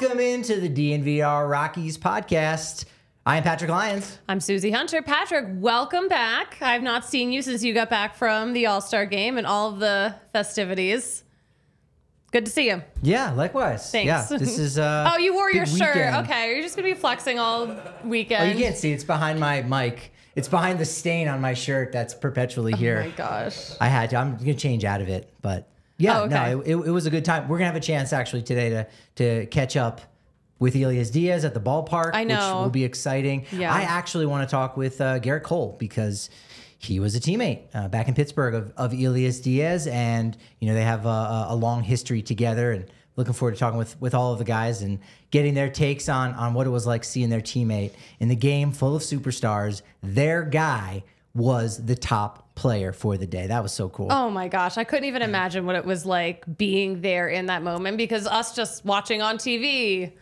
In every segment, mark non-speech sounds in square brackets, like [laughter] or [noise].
Welcome into the DNVR Rockies podcast. I am Patrick Lyons. I'm Susie Hunter. Patrick, welcome back. I've not seen you since you got back from the All Star game and all of the festivities. Good to see you. Yeah, likewise. Thanks. Yeah, this is. [laughs] Uh, oh, you wore your shirt. weekend. Okay, you're just gonna be flexing all weekend. Oh, you can't see. It's behind my mic. It's behind the stain on my shirt that's perpetually here. Oh my gosh. I had to. I'm gonna change out of it, but yeah, Oh, okay. no, it, it, it was a good time. We're gonna have a chance actually today to to catch up with Elias Diaz at the ballpark, I know. which will be exciting. Yeah. I actually want to talk with uh, Gerrit Cole because he was a teammate uh, back in Pittsburgh of, of Elias Diaz, and you know they have a, a, a long history together. And looking forward to talking with with all of the guys and getting their takes on on what it was like seeing their teammate in the game full of superstars. Their guy was the top player for the day. That was so cool. Oh my gosh, I couldn't even imagine what it was like being there in that moment because us just watching on TV,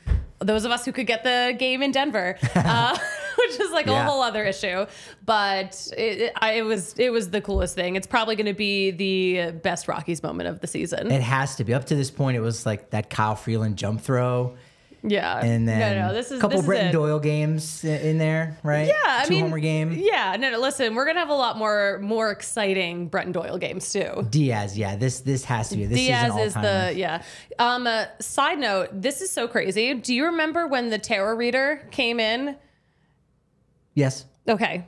those of us who could get the game in Denver, [laughs] uh, [laughs] which is like Yeah. a whole other issue. But it, it, I, it was it was the coolest thing. It's probably going to be the best Rockies moment of the season. It has to be. Up to this point, it was like that Kyle Freeland jump throw, yeah, and then no, no, this is a couple this is Bretton it. Doyle games in there, right? Yeah, I Two mean, homer game. Yeah, no, no. Listen, we're gonna have a lot more more exciting Brenton Doyle games too. Diaz, yeah. This this has to be. This Diaz is, is the yeah. Um, uh, side note: This is so crazy. Do you remember when the tarot reader came in? yes, Okay,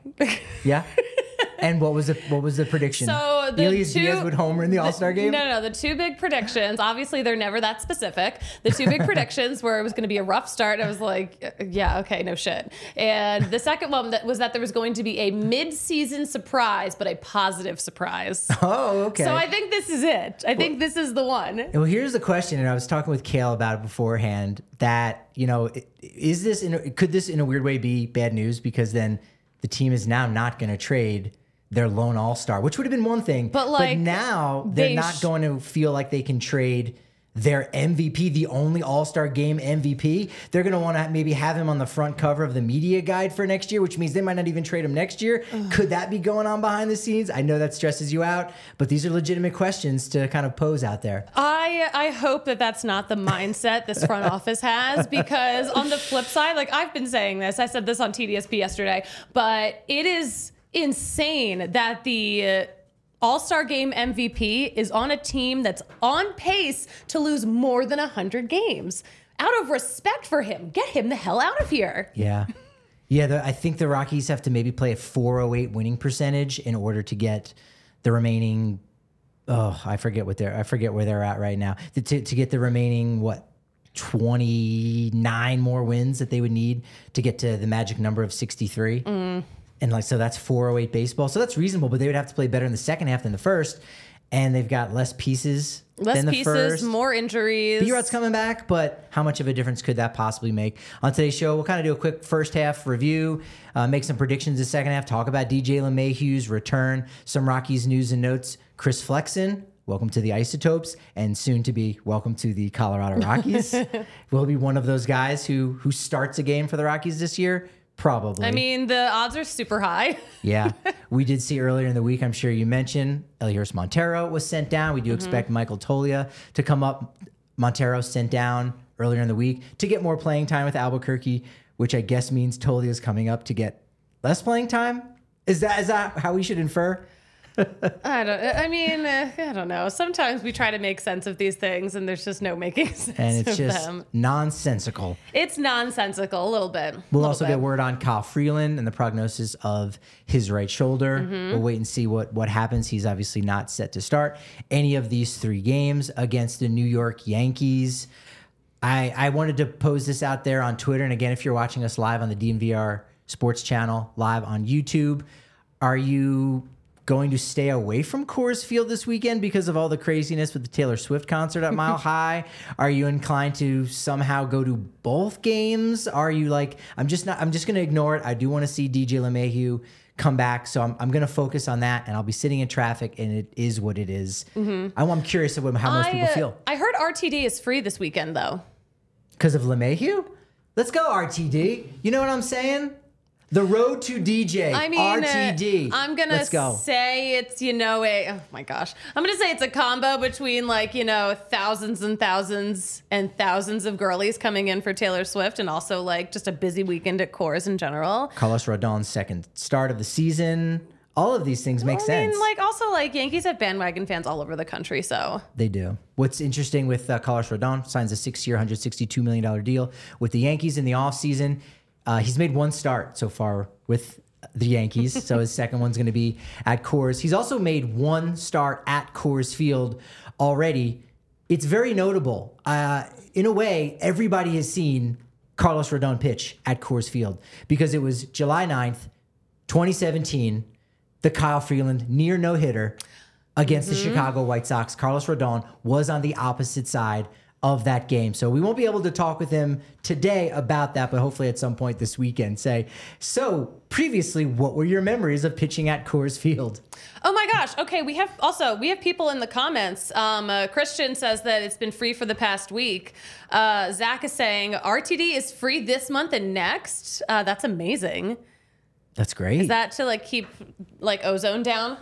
yeah. [laughs] and what was the what was the prediction? so the Elias two, Diaz would homer in the All Star game. No, no, no. The two big predictions. Obviously, they're never that specific. The two big predictions were it was going to be a rough start. I was like, yeah, okay, no shit. And the second one that was that there was going to be a mid-season surprise, but a positive surprise. [laughs] Oh, okay. So I think this is it. I think this is the one. Well, here's the question, and I was talking with Kale about it beforehand. That you know, is this in a, could this in a weird way be bad news because then the team is now not going to trade their lone All Star, which would have been one thing. But, like, now they're they not sh- going to feel like they can trade their MVP, the only All Star game MVP. They're going to want to maybe have him on the front cover of the media guide for next year, which means they might not even trade him next year. Could that be going on behind the scenes? I know that stresses you out, but these are legitimate questions to kind of pose out there. I I hope that that's not the mindset this front [laughs] office has because on the flip side, like I've been saying this, I said this on TDSP yesterday, but it is insane that the uh, All-Star Game MVP is on a team that's on pace to lose more than 100 games. Out of respect for him, get him the hell out of here. Yeah. Yeah, the, I think the Rockies have to maybe play a 408 winning percentage in order to get the remaining. Oh, I forget what they're. I forget where they're at right now. To, to, to get the remaining what 29 more wins that they would need to get to the magic number of 63. Mm. And like so, that's 408 baseball. So that's reasonable, but they would have to play better in the second half than the first. And they've got less pieces Less than the pieces, first. more injuries. B-Rod's coming back, but how much of a difference could that possibly make? On today's show, we'll kind of do a quick first half review, uh, make some predictions the second half, talk about DJ LeMahieu's return, some Rockies news and notes. Chris Flexen, welcome to the Isotopes, and soon to be welcome to the Colorado Rockies. [laughs] we'll be one of those guys who who starts a game for the Rockies this year. Probably. I mean, the odds are super high. [laughs] Yeah. we did see earlier in the week, I'm sure you mentioned, Elehuris Montero was sent down. We do mm-hmm. expect Michael Toglia to come up. Montero sent down earlier in the week to get more playing time with Albuquerque, which I guess means Toglia is coming up to get less playing time. Is that is that how we should infer? [laughs] I don't. I mean, uh, I don't know. Sometimes we try to make sense of these things, and there's just no making [laughs] sense and it's just them. nonsensical. It's nonsensical a little bit. We'll little also bit. get word on Kyle Freeland and the prognosis of his right shoulder. Mm-hmm. We'll wait and see what what happens. He's obviously not set to start any of these three games against the New York Yankees. I I wanted to pose this out there on Twitter, and again, if you're watching us live on the DNVR Sports Channel, live on YouTube, are you going to stay away from Coors Field this weekend because of all the craziness with the Taylor Swift concert at Mile [laughs] High? Are you inclined to somehow go to both games? Are you like, I'm just not, I'm just going to ignore it. I do want to see DJ LeMahieu come back. So I'm, I'm going to focus on that and I'll be sitting in traffic and it is what it is. I, am curious about how most I, people uh, feel. I heard RTD is free this weekend, though. Because of LeMahieu? Let's go, RTD. You know what I'm saying? The road to DJ. I mean, uh, RTD. I'm gonna Let's go. say it's you know a oh my gosh, I'm gonna say it's a combo between like you know thousands and thousands and thousands of girlies coming in for Taylor Swift, and also like just a busy weekend at Coors in general. Carlos Rodon's second start of the season. All of these things make I sense. mean, like also like Yankees have bandwagon fans all over the country, so They do. What's interesting with uh, Carlos Rodon signs a six-year, $162 million deal with the Yankees in the offseason. Uh, he's made one start so far with the Yankees, so his second one's going to be at Coors. He's also made one start at Coors Field already. It's very notable. Uh, in a way, everybody has seen Carlos Rodon pitch at Coors Field because it was July 9th, 2017, the Kyle Freeland near no hitter against the Chicago White Sox. Carlos Rodon was on the opposite side of that game. So we won't be able to talk with him today about that, but hopefully at some point this weekend say, so previously, what were your memories of pitching at Coors Field? Oh my gosh. Okay, we have also we have people in the comments. Um, uh, Christian says that it's been free for the past week. Uh, Zach is saying RTD is free this month and next. Uh, that's amazing. That's great. Is that to like keep like ozone down?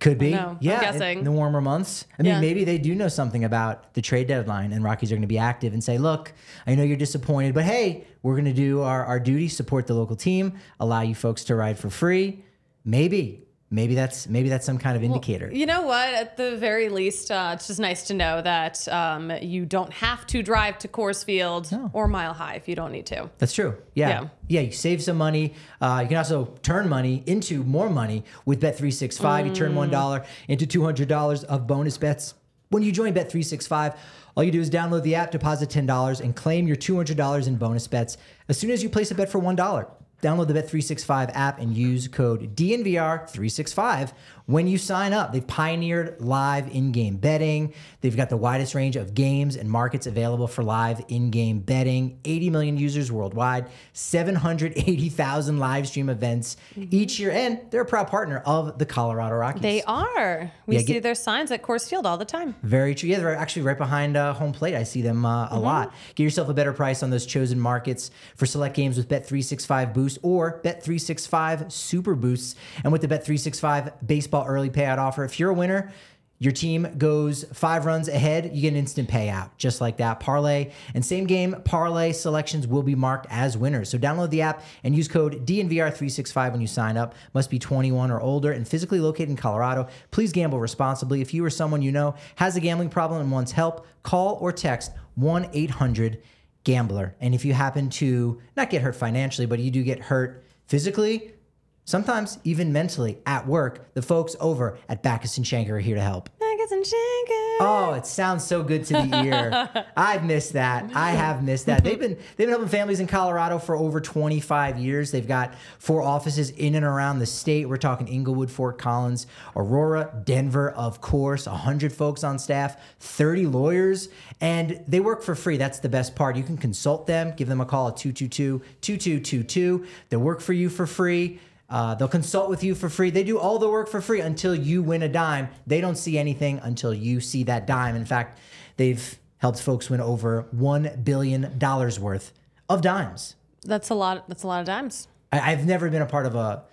Could be. I'm Yeah. in- guessing. In the warmer months. I mean, Yeah. maybe they do know something about the trade deadline and Rockies are going to be active and say, look, I know you're disappointed, but hey, we're going to do our, our duty, support the local team, allow you folks to ride for free. Maybe. Maybe that's maybe that's some kind of indicator. You know what? At the very least, uh, it's just nice to know that um, you don't have to drive to Coors Field or Mile High if you don't need to. That's true. Yeah. Yeah. Yeah. you save some money. Uh, you can also turn money into more money with Bet365. You turn $1 into $200 of bonus bets. When you join Bet365, all you do is download the app, deposit $10, and claim your $200 in bonus bets as soon as you place a bet for $1. Download the Bet365 app and use code DNVR365 when you sign up. They've pioneered live in game betting. They've got the widest range of games and markets available for live in game betting. 80 million users worldwide, 780,000 live stream events each year, and they're a proud partner of the Colorado Rockies. They are. We Yeah, see get- their signs at Coors Field all the time. Very true. Yeah, they're actually right behind uh, home plate. I see them uh, a lot. Get yourself a better price on those chosen markets for select games with Bet365 Boost or Bet365 Super Boosts. And with the Bet365 baseball early payout offer, if you're a winner, your team goes five runs ahead, you get an instant payout, just like that. Parlay and same game parlay selections will be marked as winners. So download the app and use code DNVR365 when you sign up. Must be 21 or older and physically located in Colorado. Please gamble responsibly. If you or someone you know has a gambling problem and wants help, call or text 1 800 Gambler. And if you happen to not get hurt financially, but you do get hurt physically, sometimes even mentally at work, the folks over at Bachus and Schanker are here to help. Nuggets and Shanker. Oh, it sounds so good to the ear. [laughs] I've missed that. I have missed that. They've been they've been helping families in Colorado for over 25 years. They've got four offices in and around the state. We're talking Englewood, Fort Collins, Aurora, Denver, of course, 100 folks on staff, 30 lawyers, and they work for free. That's the best part. You can consult them, give them a call at 222-2222. They'll work for you for free. Uh, they'll consult with you for free. They do all the work for free until you win a dime. They don't see anything until you see that dime. In fact, they've helped folks win over $1 billion worth of dimes. That's a lot. That's a lot of dimes. I, I've never been a part of a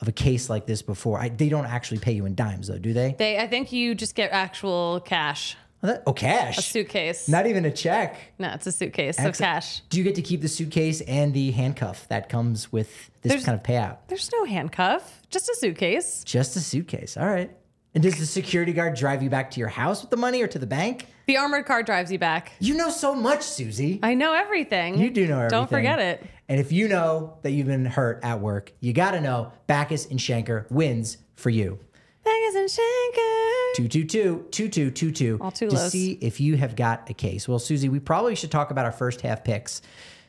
of a case like this before. I, they don't actually pay you in dimes, though, do they? They, I think you just get actual cash. Oh, cash. A suitcase. Not even a check. no, it's a suitcase of cash. Do you get to keep the suitcase and the handcuff that comes with this There's- kind of payout? There's no handcuff, just a suitcase. Just a suitcase. All right. And does the security guard drive you back to your house with the money or to the bank? The armored car drives you back. You know so much, Susie. I know everything. You do know everything. Don't forget it. And if you know that you've been hurt at work, you got to know Bachus and Schanker wins for you. Vegas and Schenker. 222 All two to lows. see if you have got a case. Well, Susie, we probably should talk about our first half picks.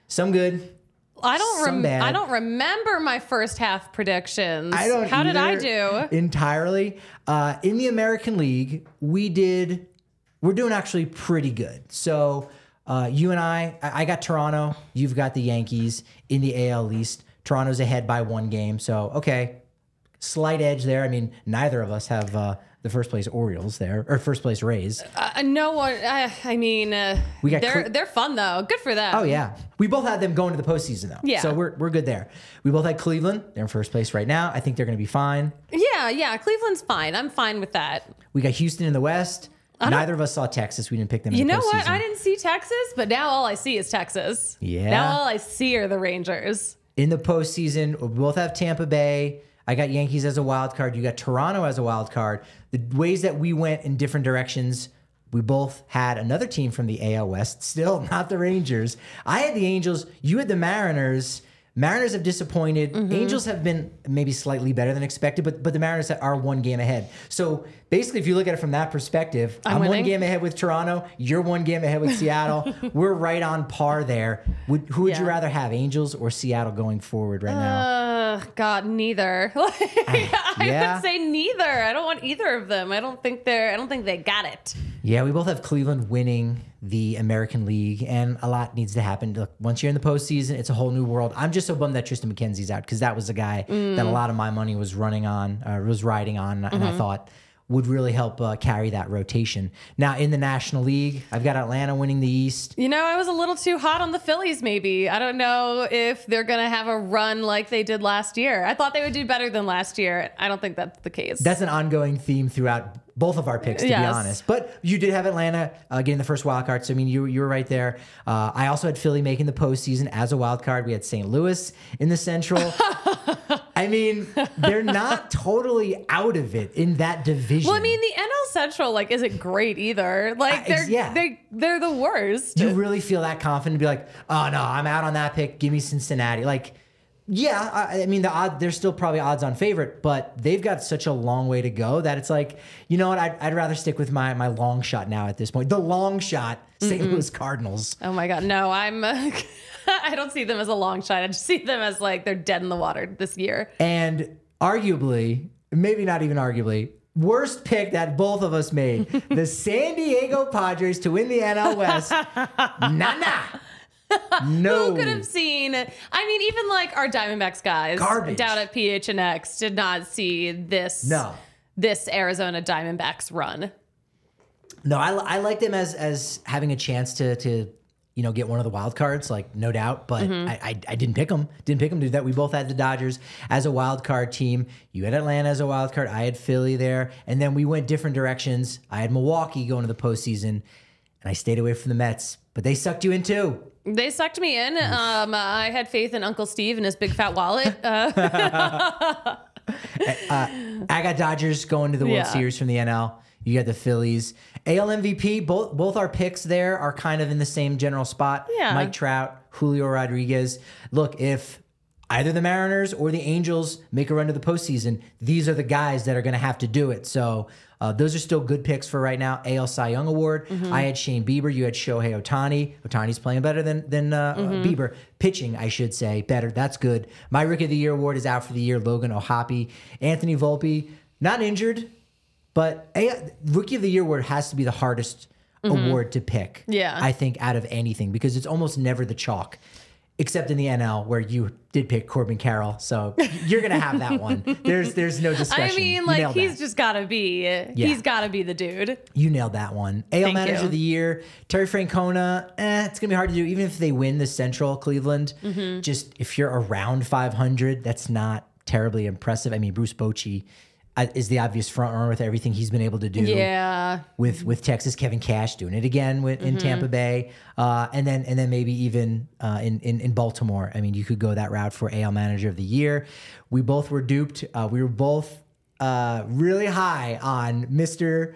Some good. I don't. Some bad. I don't remember my first half predictions. I don't How did I do? entirely. Uh, in the American League, we did. We're doing actually pretty good. So uh, you and I, I I got Toronto. You've got the Yankees in the AL East. Toronto's ahead by one game. So okay, slight edge there. I mean, neither of us have uh, the first place Orioles there or first place Rays. Uh, no one. I, I mean, uh, We got they're they're fun though. Good for them. Oh yeah, we both had them going to the postseason though. Yeah. So we're we're good there. We both had Cleveland. They're in first place right now. I think they're going to be fine. Yeah, yeah. Cleveland's fine. I'm fine with that. We got Houston in the West. Neither of us saw Texas. We didn't pick them. In You the know what? I didn't see Texas, but now all I see is Texas. Yeah. Now all I see are the Rangers. in the postseason. We both have Tampa Bay. I got Yankees as a wild card. You got Toronto as a wild card. The ways that we went in different directions, we both had another team from the AL West, still not the Rangers. I had the Angels. You had the Mariners. Mariners have disappointed. Mm-hmm. Angels have been maybe slightly better than expected, but but the Mariners are one game ahead. So basically, if you look at it from that perspective, I'm, one game ahead with Toronto. You're one game ahead with [laughs] Seattle. We're right on par there. Would, who would you rather have, Angels or Seattle going forward right now? Uh, God, neither. [laughs] I yeah. would say neither. I don't want either of them. I don't think they're. I don't think they got it. Yeah, we both have Cleveland winning the American League, and a lot needs to happen. Look, once you're in the postseason, it's a whole new world. I'm just so bummed that Tristan McKenzie's out because that was the guy that a lot of my money was running on, uh, was riding on, and I thought would really help uh, carry that rotation. Now in the National League, I've got Atlanta winning the East. You know, I was a little too hot on the Phillies. Maybe I don't know if they're gonna have a run like they did last year. I thought they would do better than last year. I don't think that's the case. That's an ongoing theme throughout both of our picks, to be honest. But you did have Atlanta uh, getting the first wild card, so I mean, you you were right there. Uh, I also had Philly making the postseason as a wild card. We had St. Louis in the Central. [laughs] I mean, they're not totally out of it in that division. well, I mean, the NL Central like isn't great either. Like they're yeah. they they're the worst. you really feel that confident to be like, oh no, I'm out on that pick. Give me Cincinnati. Like, yeah, I, I mean, the odd, they're still probably odds on favorite, but they've got such a long way to go that it's like, you know what? I'd, I'd rather stick with my my long shot now at this point. The long shot, St. Louis Cardinals. Oh my god, no! I'm. Uh, [laughs] I don't see them as a long shot. I just see them as like they're dead in the water this year. And arguably, maybe not even arguably, worst pick that both of us made the [laughs] San Diego Padres to win the NL West. [laughs] nah, nah. [laughs] No. Who could have seen? I mean, even like our Diamondbacks guys Garbage. down at PHNX did not see this. No. This Arizona Diamondbacks run. No, I, I like them as as having a chance to to you know get one of the wild cards, like no doubt. But Mm-hmm. I, I I didn't pick them. Didn't pick them to do that. We both had the Dodgers as a wild card team. You had Atlanta as a wild card. I had Philly there, and then we went different directions. I had Milwaukee going to the postseason, and I stayed away from the Mets. But they sucked you in too. They sucked me in. Um, I had faith in Uncle Steve and his big fat wallet. [laughs] [laughs] Uh, I got Dodgers going to the World Yeah. Series from the NL. You got the Phillies. AL MVP, both both our picks there are kind of in the same general spot. Yeah. Mike Trout, Julio Rodriguez. Look, if either the Mariners or the Angels make a run to the postseason, these are the guys that are going to have to do it. So uh, those are still good picks for right now. AL Cy Young Award. I had Shane Bieber. You had Shohei Ohtani. Ohtani's playing better than than uh, uh, Bieber. Pitching, I should say, better. That's good. My Rookie of the Year award is out for the year. Logan O'Hoppe, Anthony Volpe, not injured, but Rookie of the Year award has to be the hardest award to pick. Yeah. I think out of anything because it's almost never the chalk, except in the NL where you did pick Corbin Carroll. So you're gonna have that one. [laughs] There's there's no discussion. I mean, like he's that. just gotta be. He's gotta be the dude. You nailed that one. AL Thank Manager you. of the Year, Terry Francona. Eh, it's gonna be hard to do, even if they win the Central Cleveland. Mm-hmm. Just if you're around 500, that's not terribly impressive. I mean, Bruce Bochy is the obvious front runner with everything he's been able to do Yeah. with with Texas. Kevin Cash doing it again with, in Tampa Bay, uh, and then and then maybe even uh, in, in in Baltimore. I mean, you could go that route for AL Manager of the Year. We both were duped. Uh, we were both uh, really high on Mister.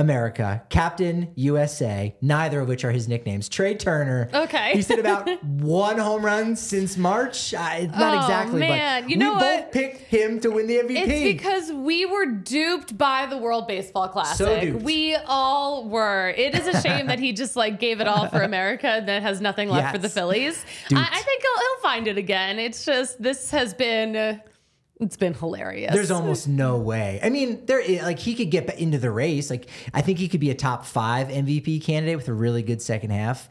America, Captain USA, neither of which are his nicknames. Trea Turner. Okay. He's hit about [laughs] one home run since March. Uh, not Oh, exactly, man. but You know we both what? picked him to win the MVP. It's because we were duped by the World Baseball Classic. So duped. We all were. It is a shame that he [laughs] just like gave it all for America and then has nothing left for the Phillies. I, I think he'll, he'll find it again. It's just this has been uh, it's been hilarious. There's almost no way. I mean, there like he could get into the race. Like I think he could be a top five MVP candidate with a really good second half.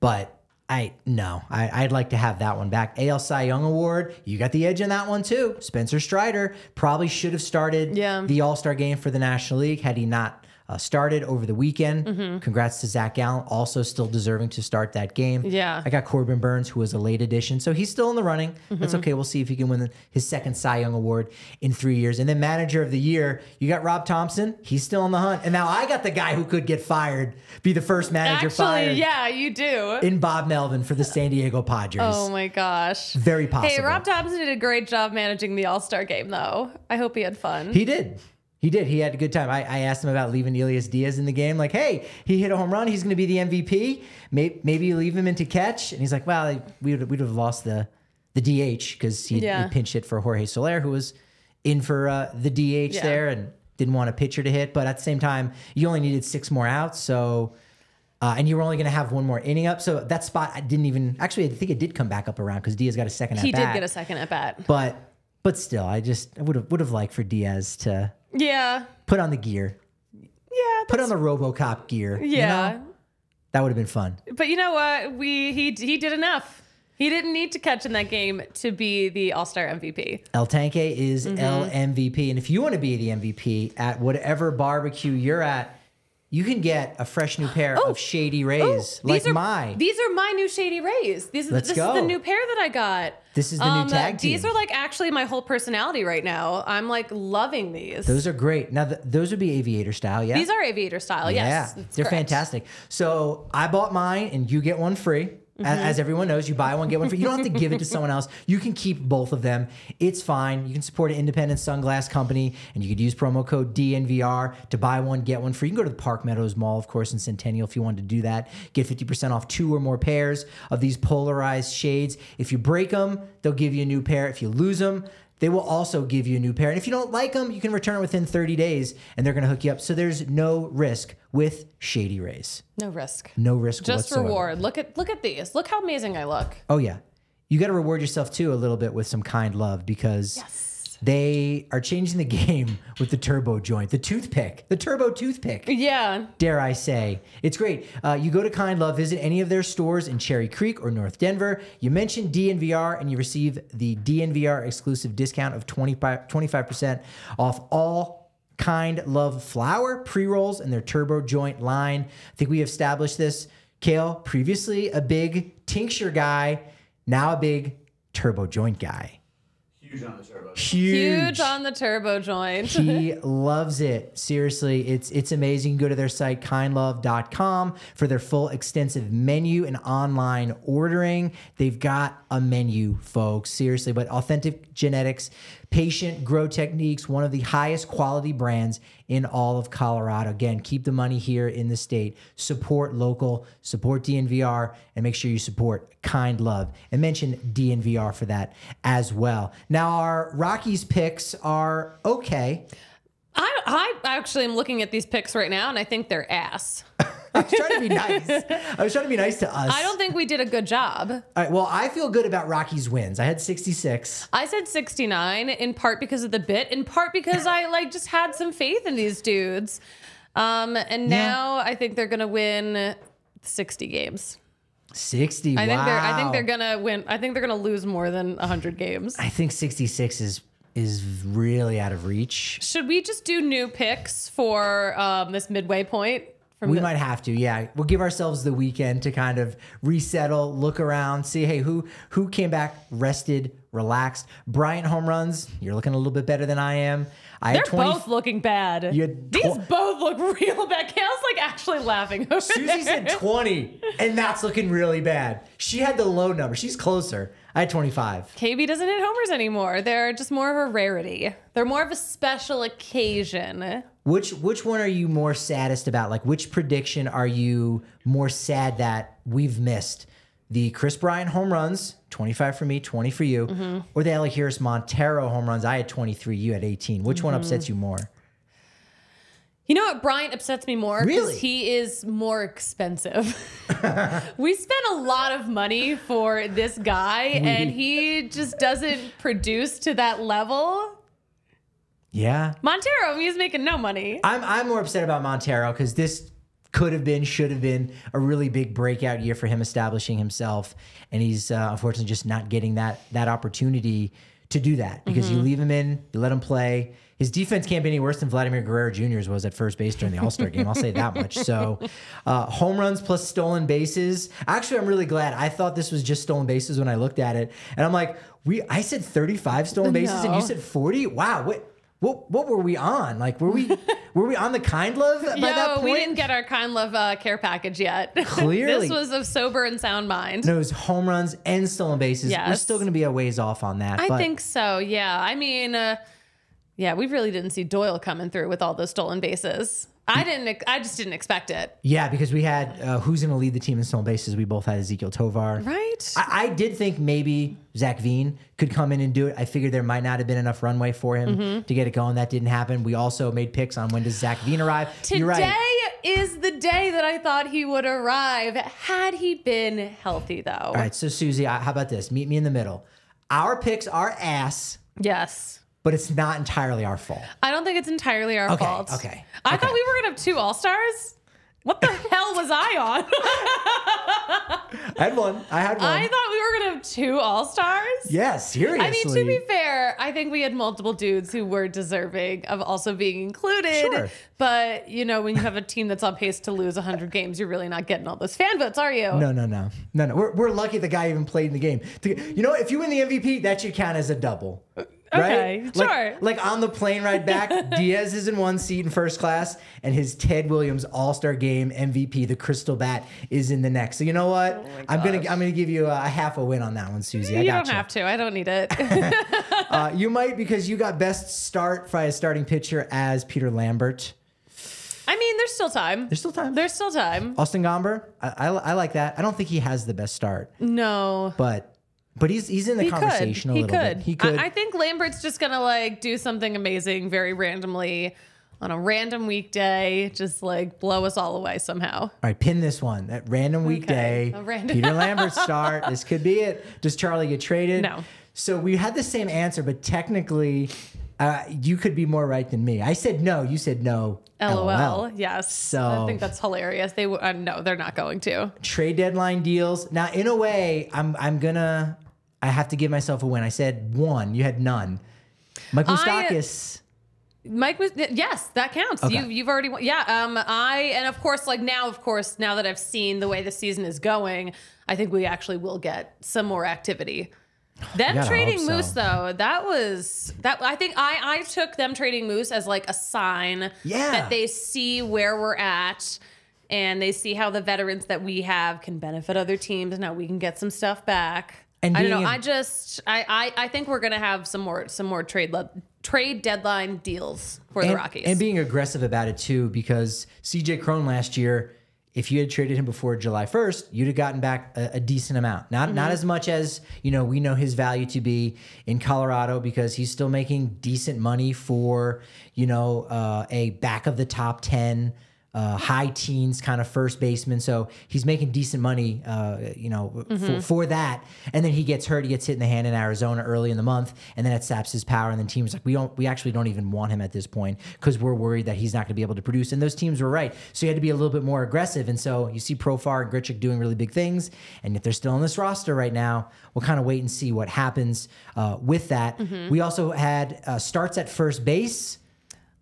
But I no, I, I'd like to have that one back. AL Cy Young Award, you got the edge in that one too. Spencer Strider probably should have started Yeah. the All Star game for the National League had he not. Uh, started over the weekend. Mm-hmm. Congrats to Zach Gallen, also still deserving to start that game. Yeah. I got Corbin Burnes, who was a late addition, so he's still in the running. That's Mm-hmm. okay. We'll see if he can win his second Cy Young award in three years. And then Manager of the Year, you got Rob Thomson. He's still on the hunt. And now I got the guy who could get fired, be the first manager Actually, fired yeah, you do. in Bob Melvin for the San Diego Padres. Oh my gosh. Very possible. Hey, Rob Thomson did a great job managing the All Star game, though. I hope he had fun. He did. He did. He had a good time. I, I asked him about leaving Elias Diaz in the game. Like, hey, he hit a home run. He's going to be the MVP. Maybe, maybe you leave him into catch. And he's like, well, we would we'd have lost the the DH because he, Yeah. he pinch hit for Jorge Soler, who was in for uh, the DH Yeah. there and didn't want a pitcher to hit. But at the same time, you only needed six more outs. So. Uh, and you were only going to have one more inning up, so that spot I didn't even. Actually, I think it did come back up around because Diaz got a second. he at bat. He did get a second at bat. but but still, I just I would have would have liked for Diaz to Yeah. put on the gear, Yeah. put on the RoboCop gear. you Yeah. know? that would have been fun. But you know what? We he he did enough. He didn't need to catch in that game to be the All Star MVP. El Tanque is Mm-hmm. L MVP, and if you want to be the MVP at whatever barbecue you're at, you can get a fresh new pair Oh. of Shady Rays like these are my. these are my new Shady Rays. These Let's this go. is the new pair that I got. This is the new um, tag team. These are like actually my whole personality right now. I'm like loving these. those are great. Now th- those would be aviator style, yeah. these are aviator style. Yes, yeah, that's they're correct. fantastic. So I bought mine, and you get one free. Mm-hmm. As everyone knows, you buy one, get one free. You don't have to give it to someone else. You can keep both of them. It's fine. You can support an independent sunglass company, and you could use promo code DNVR to buy one, get one free. You can go to the Park Meadows Mall, of course, in Centennial if you wanted to do that. Get 50% off two or more pairs of these polarized shades. If you break them, they'll give you a new pair. If you lose them, they will also give you a new pair. And if you don't like them, you can return it within 30 days and they're going to hook you up. So there's no risk with Shady Rays. No risk. No risk Just whatsoever. reward. Look at look at these. Look how amazing I look. Oh, yeah. You got to reward yourself too a little bit with some kind love because they are changing the [laughs] game with the turbo joint, the toothpick, the turbo toothpick. Yeah. dare I say. It's great. Uh, you go to Kind Love, visit any of their stores in Cherry Creek or North Denver. You mention DNVR and you receive the DNVR exclusive discount of 25, 25% off all Kind Love flour, pre rolls, and their turbo joint line. I think we have established this. Kale, previously a big tincture guy, now a big turbo joint guy. Huge on the turbo. Huge. Huge on the turbo joint. he [laughs] loves it. Seriously, it's it's amazing. Go to their site kindlove.com for their full extensive menu and online ordering. They've got a menu, folks. Seriously, but authentic genetics, patient grow techniques, one of the highest quality brands in all of Colorado. Again, keep the money here in the state. Support local, support DNVR, and make sure you support Kind Love. And mention DNVR for that as well. Now, our Rockies picks are okay. I, I actually am looking at these picks right now and I think they're ass. [laughs] I was trying to be nice. I was trying to be nice to us. I don't think we did a good job. All right, well, I feel good about Rocky's wins. I had 66. I said 69 in part because of the bit, in part because I like just had some faith in these dudes. Um, and now I think they're gonna win 60 games. 60. I wow. think they're I think they're gonna win. I think they're gonna lose more than 100 games. I think 66 is is really out of reach. Should we just do new picks for um, this midway point we might have to. Yeah, we'll give ourselves the weekend to kind of resettle, look around, see hey who who came back rested, relaxed. Bryant home runs. You're looking a little bit better than I am. I They're 20. both looking bad. These both look real bad. Kale's like actually laughing over Susie there. said 20, and that's looking really bad. She had the low number. She's closer. I had 25. KB doesn't hit homers anymore. They're just more of a rarity. They're more of a special occasion. Which which one are you more saddest about? Like which prediction are you more sad that we've missed? The Kris Bryant home runs, 25 for me, 20 for you, Mm-hmm. or the Elehuris Montero home runs? I had 23, you had 18. Which Mm-hmm. one upsets you more? You know what? Bryant upsets me more Really? because he is more expensive. [laughs] [laughs] we spent a lot of money for this guy, and he just doesn't produce to that level. Yeah. Montero, he's making no money. I'm I'm more upset about Montero because this could have been, should have been a really big breakout year for him establishing himself, and he's uh, unfortunately just not getting that that opportunity to do that because Mm-hmm. you leave him in, you let him play. His defense can't be any worse than Vladimir Guerrero Jr.'s was at first base during the All Star game. I'll say that much. So, uh, home runs plus stolen bases. Actually, I'm really glad. I thought this was just stolen bases when I looked at it, and I'm like, we. I said 35 stolen bases, and you said 40. Wow, what? What, what were we on? Like, were we [laughs] were we on the kind love by that point? we didn't get our kind love uh, care package yet. [laughs] Clearly. this was of sober and sound mind. No, it was home runs and stolen bases. We're still going to be a ways off on that. I but think so. Yeah. I mean, uh, yeah, we really didn't see Doyle coming through with all those stolen bases. I didn't. I just didn't expect it. yeah, because we had uh, who's going to lead the team in stolen bases. We both had Ezequiel Tovar. Right. I, I did think maybe Zac Veen could come in and do it. I figured there might not have been enough runway for him Mm-hmm. to get it going. That didn't happen. We also made picks on when does Zac Veen arrive. Today You're right. is the day that I thought he would arrive had he been healthy, though. All right, so Susie, how about this? Meet me in the middle. Our picks are ass, Yes. But it's not entirely our fault. I don't think it's entirely our Okay, fault. okay, I okay. thought we were gonna have two all stars. What the [laughs] hell was I on? I had one. I had one. I thought we were gonna have two all stars. yeah, seriously. I mean, to be fair, I think we had multiple dudes who were deserving of also being included. Sure. But, you know, when you have a team that's on pace to lose 100 games, you're really not getting all those fan votes, are you? No, no, no, no, no. We're, we're lucky the guy even played in the game. You know, if you win the MVP, that should count as a double. Okay, right? sure. Like, like on the plane ride back, [laughs] Diaz is in one seat in first class, and his Ted Williams All Star Game MVP, the Crystal Bat, is in the next. So you know what? I'm gonna I'm gonna give you a, half a win on that one, Susie. I you got don't have to. I don't need it. [laughs] Uh, you might because you got best start by a starting pitcher as Peter Lambert. I mean, there's still time. There's still time. There's still time. Austin Gomber, I, I, I like that. I don't think he has the best start, No. but but he's he's in the He could. conversation a He little could. bit. He could. I, I think Lambert's just gonna like do something amazing very randomly on a random weekday, just like blow us all away somehow. All right, pin this one. That random weekday, a random- Peter [laughs] Lambert start. This could be it. Does Charlie get traded? No. So we had the same answer, but technically, uh, you could be more right than me. I said no. You said no. LOL. Yes. So- I think that's hilarious. They uh, no, they're not going to. Trade deadline deals. Now, in a way, I'm I'm gonna. I have to give myself a win. I said one. You had none. Mike Moustakas. Mike was yes, that counts. Okay. You you've already won- yeah. Um, I and of course like now of course now that I've seen the way the season is going, I think we actually will get some more activity. Them trading so. Moose though, that was that. I think I I took them trading Moose as like a sign Yeah. that they see where we're at. And they see how the veterans that we have can benefit other teams. Now we can get some stuff back. And I don't know. a- I just I, I I think we're gonna have some more some more trade le- trade deadline deals for the Rockies. and being aggressive about it too, because CJ Cron last year, if you had traded him before July 1st, you'd have gotten back a, a decent amount. Not Mm-hmm. not as much as you know we know his value to be in Colorado because he's still making decent money for you know uh, a back of the top ten. Uh, high teens kind of first baseman, so he's making decent money, uh, you know, Mm-hmm. for, for that. And then he gets hurt, he gets hit in the hand in Arizona early in the month, and then it saps his power. And then teams like we don't, we actually don't even want him at this point because we're worried that he's not going to be able to produce. And those teams were right, so you had to be a little bit more aggressive. And so you see Profar and Grichuk doing really big things, and if they're still on this roster right now, we'll kind of wait and see what happens uh, with that. Mm-hmm. We also had uh, starts at first base.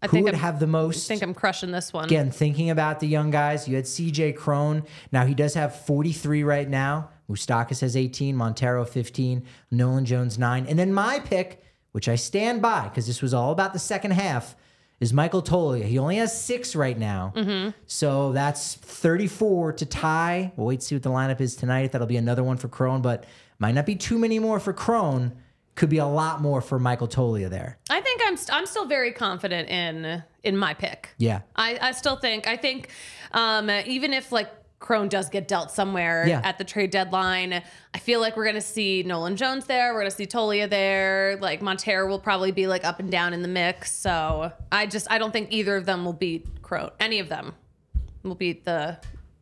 I Who think would I'm, have the most? I think I'm crushing this one. Again, thinking about the young guys, you had CJ Cron. Now he does have 43 right now. Moustakas has 18, Montero 15, Nolan Jones 9. And then my pick, which I stand by because this was all about the second half, is Michael Toglia. He only has six right now. Mm-hmm. So that's 34 to tie. We'll wait to see what the lineup is tonight. That'll be another one for Cron, but might not be too many more for Cron. Could be a lot more for Michael Toglia there. I think I'm st- I'm still very confident in in my pick. Yeah. I, I still think I think um, even if like Cron does get dealt somewhere Yeah. at the trade deadline, I feel like we're gonna see Nolan Jones there. We're gonna see Toglia there. Like Montero will probably be like up and down in the mix. So I just I don't think either of them will beat Cron. Any of them will beat the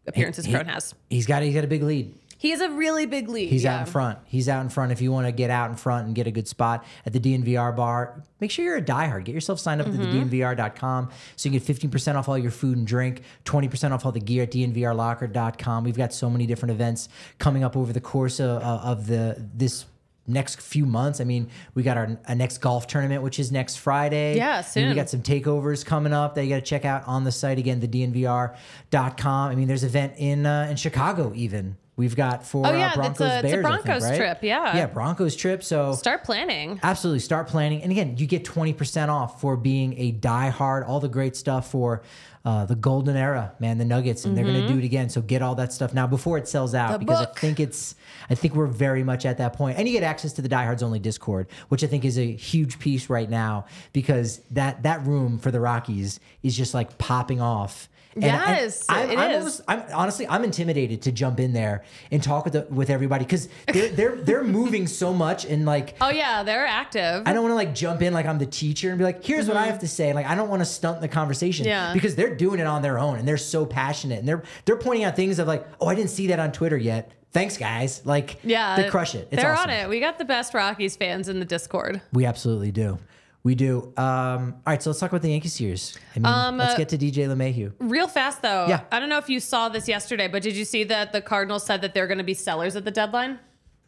appearances He- Cron has. He's got he's got a big lead. He has a really big lead. He's yeah. out in front. He's out in front. If you want to get out in front and get a good spot at the DNVR bar, make sure you're a diehard. Get yourself signed up Mm-hmm. at the DNVR.com so you get 15% off all your food and drink, 20% off all the gear at DNVRlocker.com. We've got so many different events coming up over the course of, of the this next few months. I mean, we got our, our next golf tournament, which is next Friday. Yeah, And we got some takeovers coming up that you got to check out on the site again, the DNVR.com. I mean, there's an event in uh, in Chicago even. We've got for Oh, yeah, uh, Broncos a- it's a Bears. I think, Broncos right? trip, yeah. Yeah, Broncos trip. So Start planning. absolutely start planning. And again, you get 20% off for being a diehard, all the great stuff for uh, the golden era, man, the Nuggets, and they're going to do it again. So get all that stuff now before it sells out Mm-hmm. The because book. I think it's, I think we're very much at that point. And you get access to the diehards only Discord, which I think is a huge piece right now because that that room for the Rockies is just like popping off. And- Yes, I'm is. almost- I'm honestly I'm intimidated to jump in there and talk with the, with everybody because they're they're they're [laughs] moving so much and like Oh yeah, they're active. I don't want to like jump in like I'm the teacher and be like, here's what I have to say. Like I don't want to stunt the conversation. Mm-hmm. Yeah. Because they're doing it on their own and they're so passionate and they're they're pointing out things of like, oh, I didn't see that on Twitter yet. Thanks, guys. Like yeah, they crush it. It's they're awesome. on it. We got the best Rockies fans in the Discord. We absolutely do. We do. Um, all right, so let's talk about the Yankees series. I mean, Um, let's uh, get to DJ LeMahieu. Real fast though. Yeah. I don't know if you saw this yesterday, but did you see that the Cardinals said that they're going to be sellers at the deadline?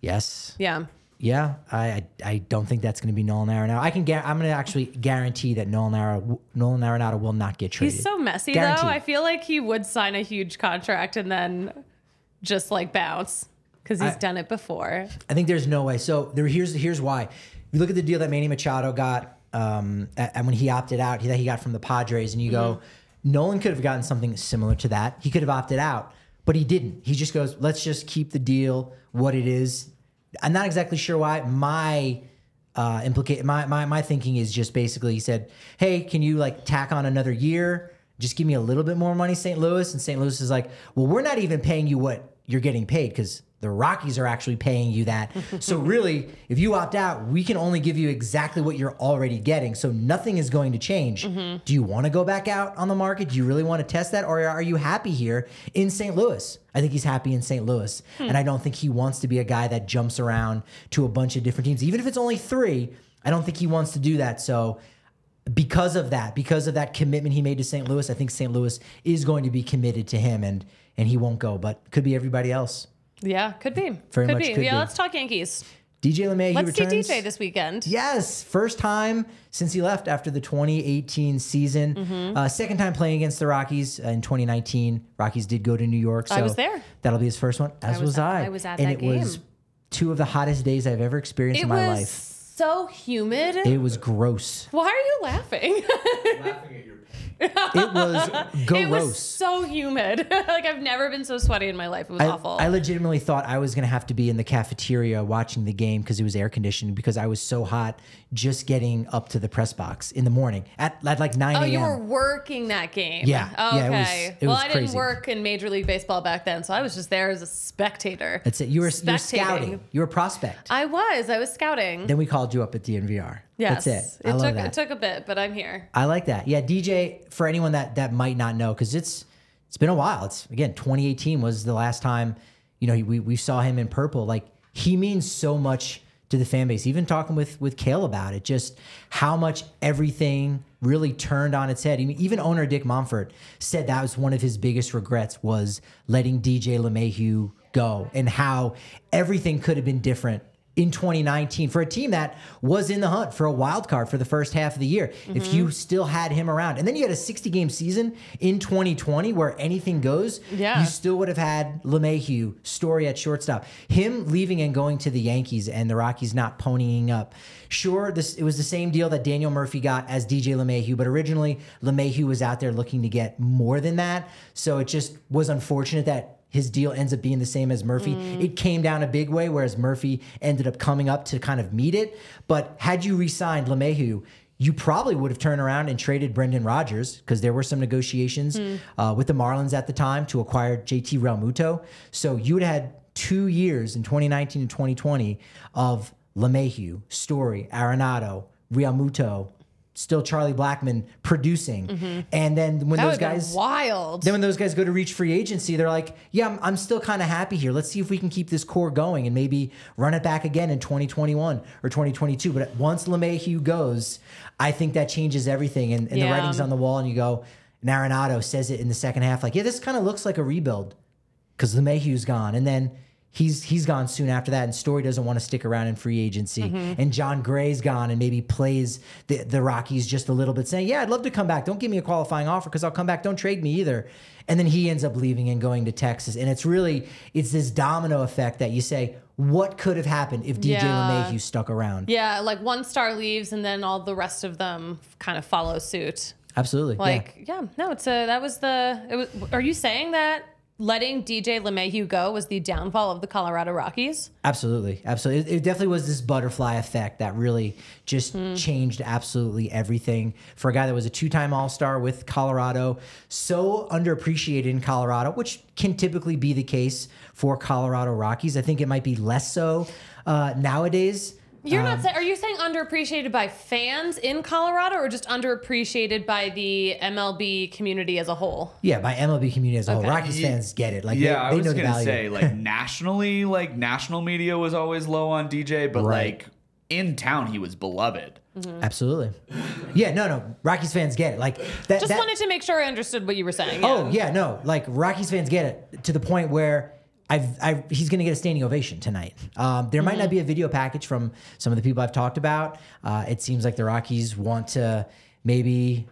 Yes. Yeah. Yeah, I, I I don't think that's going to be Nolan Arenado. I can get. I'm going to actually guarantee that Nolan Arenado, Nolan Arenado will not get traded. He's so messy Guaranteed. though. I feel like he would sign a huge contract and then just like bounce because he's I- done it before. I think there's no way. So there, here's here's why. If you look at the deal that Manny Machado got, um, and when he opted out, that he got from the Padres, and you go, Nolan could have gotten something similar to that. He could have opted out, but he didn't. He just goes, let's just keep the deal what it is. I'm not exactly sure why. My uh, implicate my, my my thinking is just basically he said, hey, can you like tack on another year? Just give me a little bit more money, St. Louis. And St. Louis is like, well, we're not even paying you what you're getting paid because the Rockies are actually paying you that. so [laughs] really, if you opt out, we can only give you exactly what you're already getting. So nothing is going to change. Mm-hmm. Do you want to go back out on the market? Do you really want to test that? Or are you happy here in St. Louis? I think he's happy in St. Louis. Hmm. And I don't think he wants to be a guy that jumps around to a bunch of different teams. Even if it's only three, I don't think he wants to do that. So because of that, because of that commitment he made to St. Louis, I think St. Louis is going to be committed to him and and he won't go, but could be everybody else. Yeah, could be. Very could much be. could yeah, be. let's talk Yankees. DJ LeMahieu Let's returns. see DJ this weekend. Yes, first time since he left after the 2018 season. Mm-hmm. Uh, second time playing against the Rockies uh, in 2019. Rockies did go to New York. So I was there. That'll be his first one, as I was was, at- I. I was at and that it was two of the hottest days I've ever experienced It in my was life. so humid. It was gross. Why are you laughing? [laughs] laughing at your pain. [laughs] It was gross. it was so humid. [laughs] like I've never been so sweaty in my life. It was I, awful. I legitimately thought I was going to have to be in the cafeteria watching the game because it was air conditioned because I was so hot just getting up to the press box in the morning at, at like 9 Oh, you were working that game. Yeah. Okay. Yeah, it was- it well, I didn't work in Major League Baseball back then, so I was just there as a spectator. That's it. You were, you were scouting. You were a prospect. I was. I was scouting. then we called you up at DNVR. yes. That's it. I It love took that. it took a bit, but I'm here. I like that. Yeah, DJ. For anyone that that might not know, because it's it's been a while. It's again 2018 was the last time you know we we saw him in purple. Like he means so much to the fan base. Even talking with with Kale about it, just how much everything really turned on its head. I mean, even owner Dick Monfort said that was one of his biggest regrets was letting DJ LeMahieu go, and how everything could have been different in 2019 for a team that was in the hunt for a wild card for the first half of the year. If Mm-hmm. you still had him around, and then you had a 60 game season in 2020 where anything goes, Yeah. you still would have had LeMahieu, Story at shortstop. Him leaving and going to the Yankees and the Rockies not ponying up. Sure, this it was the same deal that Daniel Murphy got as DJ LeMahieu, but originally LeMahieu was out there looking to get more than that. So it just was unfortunate that his deal ends up being the same as Murphy. It came down a big way, whereas Murphy ended up coming up to kind of meet it. But had you re-signed LeMahieu, you probably would have turned around and traded Brendan Rodgers because there were some negotiations uh, with the Marlins at the time to acquire JT Realmuto. So you would have had two years in 2019 and 2020 of LeMahieu, Story, Arenado, Realmuto, still Charlie Blackmon producing. Mm-hmm. And then when That those guys wild. then when those guys go to reach free agency, they're like, "Yeah, I'm, I'm still kind of happy here. Let's see if we can keep this core going and maybe run it back again in 2021 or 2022." But once LeMahieu goes, I think that changes everything, and, and the writing's on the wall. And you go, and Arenado says it in the second half, like, "Yeah, this kind of looks like a rebuild because LeMahieu's gone, and then." He's he's gone soon after that, and Story doesn't want to stick around in free agency. Mm-hmm. And Jon Gray's gone, and maybe plays the the Rockies just a little bit, saying, "Yeah, I'd love to come back. Don't give me a qualifying offer because I'll come back. Don't trade me either." And then he ends up leaving and going to Texas, and it's really it's this domino effect that you say, "What could have happened if DJ Yeah. LeMahieu stuck around?" yeah, like one star leaves and then all the rest of them kind of follow suit. Absolutely, yeah. Like, yeah, no, it's a that was the. It was. Are you saying that letting DJ LeMahieu go was the downfall of the Colorado Rockies? Absolutely, absolutely. It, it definitely was this butterfly effect that really just changed absolutely everything for a guy that was a two-time All-Star with Colorado, so underappreciated in Colorado, which can typically be the case for Colorado Rockies. I think it might be less so uh, nowadays. You're Um, not saying. Are you saying underappreciated by fans in Colorado, or just underappreciated by the MLB community as a whole? Yeah, by MLB community as a whole, Okay. Rockies fans get it. Like, yeah, they, I was know the gonna value. say like [laughs] nationally, like national media was always low on DJ, but Right. like in town he was beloved. Absolutely. Yeah, no, no. Rockies fans get it. Like that. Just that- wanted to make sure I understood what you were saying. Oh yeah, no. Like Rockies fans get it to the point where I've, I've he's going to get a standing ovation tonight. Um, there might not be a video package from some of the people I've talked about. Uh, it seems like the Rockies want to maybe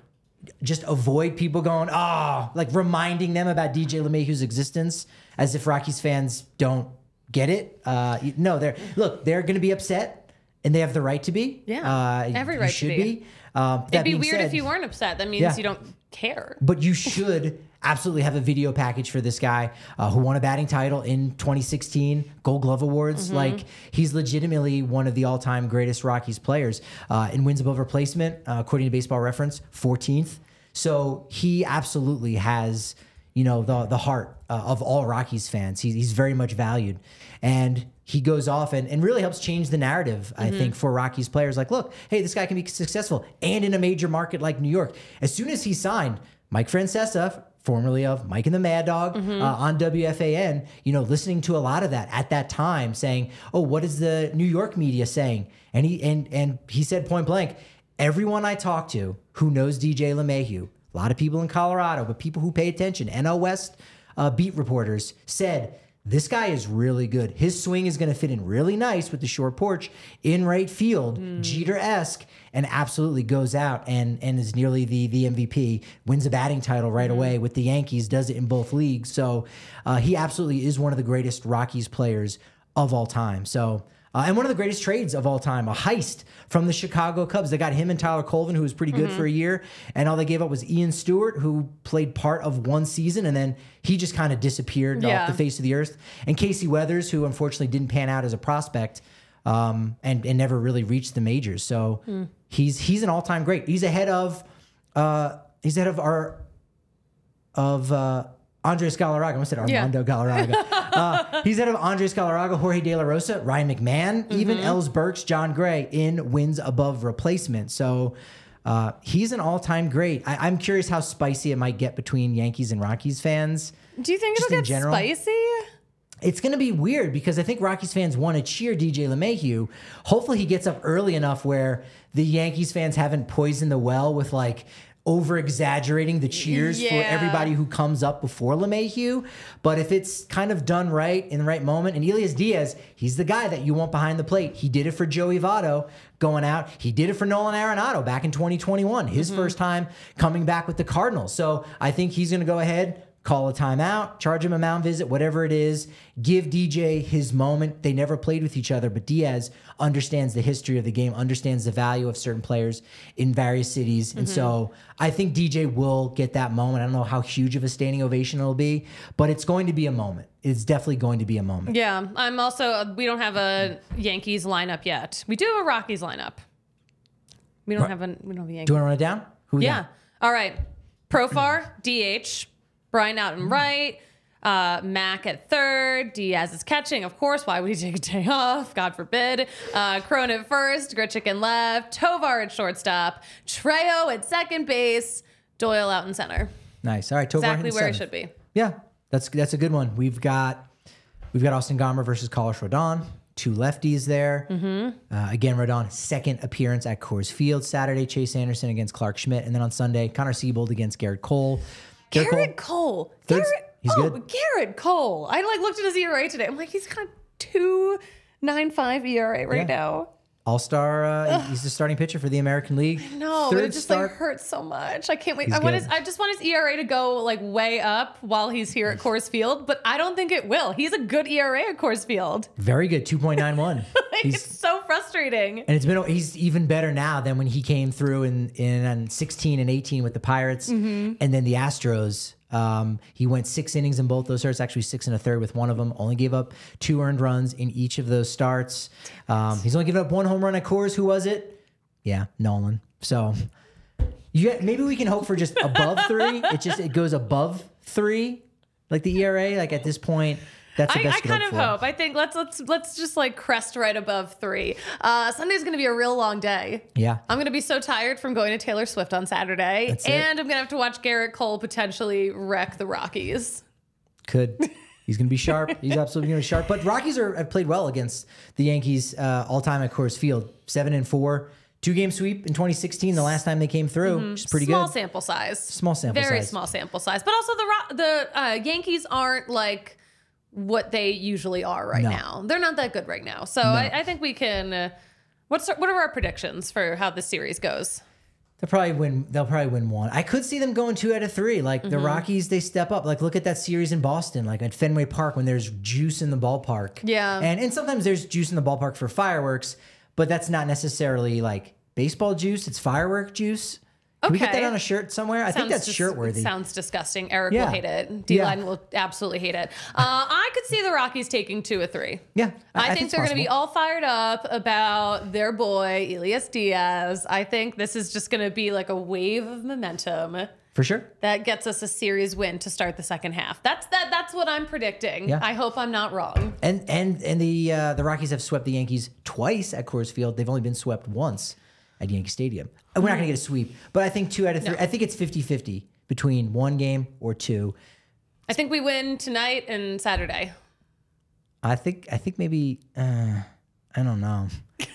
just avoid people going, oh, like reminding them about DJ LeMahieu's existence, as if Rockies fans don't get it. Uh, no, they're look, they're going to be upset, and they have the right to be. Yeah, uh, every right to should be. be. Um, It'd be weird said- if you weren't upset. That means Yeah. you don't care. but you should absolutely have a video package for this guy uh, who won a batting title in 2016 Gold Glove Awards. Like he's legitimately one of the all-time greatest Rockies players uh, in wins above replacement, uh, according to Baseball Reference, 14th. So he absolutely has, you know, the the heart uh, of all Rockies fans. He's he's very much valued, and he goes off and, and really helps change the narrative, I think, for Rockies players. Like, look, hey, this guy can be successful and in a major market like New York. As soon as he signed, Mike Francesa, formerly of Mike and the Mad Dog uh, on WFAN, you know, listening to a lot of that at that time, saying, "Oh, what is the New York media saying?" And he and and he said point blank, "Everyone I talk to who knows DJ LeMahieu, a lot of people in Colorado, but people who pay attention, NL West uh, beat reporters said." This guy is really good. His swing is going to fit in really nice with the short porch in right field, Jeter esque, and absolutely goes out and and is nearly the the MVP. Wins a batting title right away with the Yankees. Does it in both leagues. So uh, he absolutely is one of the greatest Rockies players of all time. So. Uh, and one of the greatest trades of all time, a heist from the Chicago Cubs. They got him and Tyler Colvin, who was pretty good for a year, and all they gave up was Ian Stewart, who played part of one season, and then he just kind of disappeared Yeah. off the face of the earth. And Casey Weathers, who unfortunately didn't pan out as a prospect, um, and and never really reached the majors. So he's he's an all time great. He's ahead of uh, he's ahead of our of uh, Andres Galarraga. I almost said Yeah. Armando Galarraga. [laughs] uh, he's ahead of Andres Galarraga, Jorge De La Rosa, Ryan McMahon, even Ellis Burks, Jon Gray in wins above replacement. So. Uh, he's an all-time great. I, I'm curious how spicy it might get between Yankees and Rockies fans. Do you think it'll get general? spicy? It's going to be weird because I think Rockies fans want to cheer DJ LeMahieu. Hopefully, he gets up early enough where the Yankees fans haven't poisoned the well with like over exaggerating the cheers for everybody who comes up before LeMahieu. But if it's kind of done right in the right moment, and Elias Diaz, he's the guy that you want behind the plate. He did it for Joey Votto going out. He did it for Nolan Arenado back in 2021, his mm-hmm. first time coming back with the Cardinals. So I think he's going to go ahead, call a timeout, charge him a mound visit, whatever it is, give DJ his moment. They never played with each other, but Diaz understands the history of the game, understands the value of certain players in various cities. And so mm-hmm. I think DJ will get that moment. I don't know how huge of a standing ovation it'll be, but it's going to be a moment. It's definitely going to be a moment. Yeah, I'm also. Uh, we don't have a Yankees lineup yet. We do have a Rockies lineup. We don't have a. We don't have a Yankees. Do you want to run it down? Who Yeah. got? All right. Profar, DH, Bryant out and right, uh, Mac at third, Diaz is catching, of course. Why would he [laughs] take a day off? God forbid. Uh, Cron at first, Grichuk in left, Tovar at shortstop, Trejo at second base, Doyle out in center. Nice. All right, Tovar Exactly where he should be. Yeah, that's that's a good one. We've got we've got Austin Gomber versus Carlos Rodon, two lefties there. Mm-hmm. Uh, again, Rodon second appearance at Coors Field Saturday. Chase Anderson against Clarke Schmidt, and then on Sunday, Connor Seabold against Gerrit Cole. Gerrit Cole. Third- Gerrit, he's oh, good. Gerrit Cole. I like looked at his ERA today. I'm like, he's got two nine five ERA right Yeah. now. All Star. Uh, he's the starting pitcher for the American League. No, but it just start. like hurts so much. I can't wait. I want good. his, I just want his ERA to go like way up while he's here at Coors Field, but I don't think it will. He's a good ERA at Coors Field. Very good, two point nine one. [laughs] Like, He's it's so frustrating. And it's been he's even better now than when he came through in in 16 and 18 with the Pirates Mm-hmm. and then the Astros. Um, he went six innings in both those starts, actually six and a third with one of them. Only gave up two earned runs in each of those starts. Um, he's only given up one home run at Coors. Who was it? Yeah, Nolan. So you maybe we can hope for just above three. It just it goes above three, like the ERA. Like at this point, that's I, I kind of for. hope. I think let's let's let's just like crest right above three. Uh, Sunday's going to be a real long day. Yeah. I'm going to be so tired from going to Taylor Swift on Saturday, That's it. and I'm going to have to watch Gerrit Cole potentially wreck the Rockies. Could. [laughs] He's going to be sharp. He's absolutely going to be sharp. But Rockies are have played well against the Yankees uh, all time at Coors Field. Seven and four, two game sweep in 2016. The last time they came through, which is pretty Mm-hmm. small sample size. Small sample Very size. small sample size. But also the the uh, Yankees aren't like what they usually are right No. now. They're not that good right now. So I, I think we can. Uh, what's what are our predictions for how this series goes? They'll probably win. They'll probably win one. I could see them going two out of three. Like the Mm-hmm. Rockies, they step up. Like look at that series in Boston, like at Fenway Park when there's juice in the ballpark. Yeah. and and sometimes there's juice in the ballpark for fireworks, but that's not necessarily like baseball juice. It's firework juice. Can we get that on a shirt somewhere? I think that's shirt worthy. Sounds disgusting. Eric Yeah. will hate it. D line Yeah. will absolutely hate it. Uh, [laughs] I could see the Rockies taking two or three. Yeah, I, think it's they're going to be all fired up about their boy Elias Diaz. I think this is just going to be like a wave of momentum for sure. that gets us a series win to start the second half. That's that. That's what I'm predicting. Yeah. I hope I'm not wrong. And and and the uh, the Rockies have swept the Yankees twice at Coors Field. They've only been swept once at Yankee Stadium. And we're not going to get a sweep, but I think two out of three. No. I think it's 50-50 between one game or two. I think we win tonight and Saturday. I think I think maybe uh, I don't know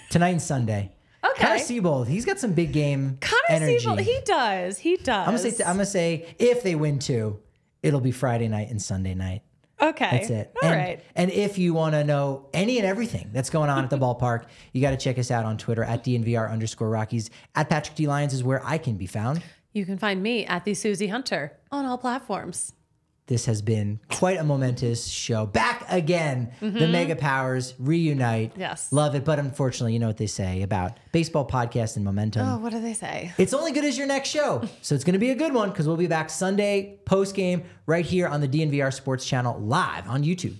tonight and Sunday. [laughs] Okay. Connor Seabold, he's got some big game Connor energy. Seabold, he does. He does. I'm gonna say I'm gonna say if they win two, it'll be Friday night and Sunday night. Okay. That's it. All and, right. and if you want to know any and everything that's going on at the [laughs] ballpark, you got to check us out on Twitter at DNVR underscore Rockies. At Patrick D. Lyons is where I can be found. You can find me at the Susie Hunter on all platforms. This has been quite a momentous show. Back again. The Mega Powers reunite. Mm-hmm. Yes. Love it. But unfortunately, you know what they say about baseball podcast and momentum. Oh, what do they say? It's only good as your next show. [laughs] So it's going to be a good one because we'll be back Sunday post game right here on the DNVR Sports Channel live on YouTube.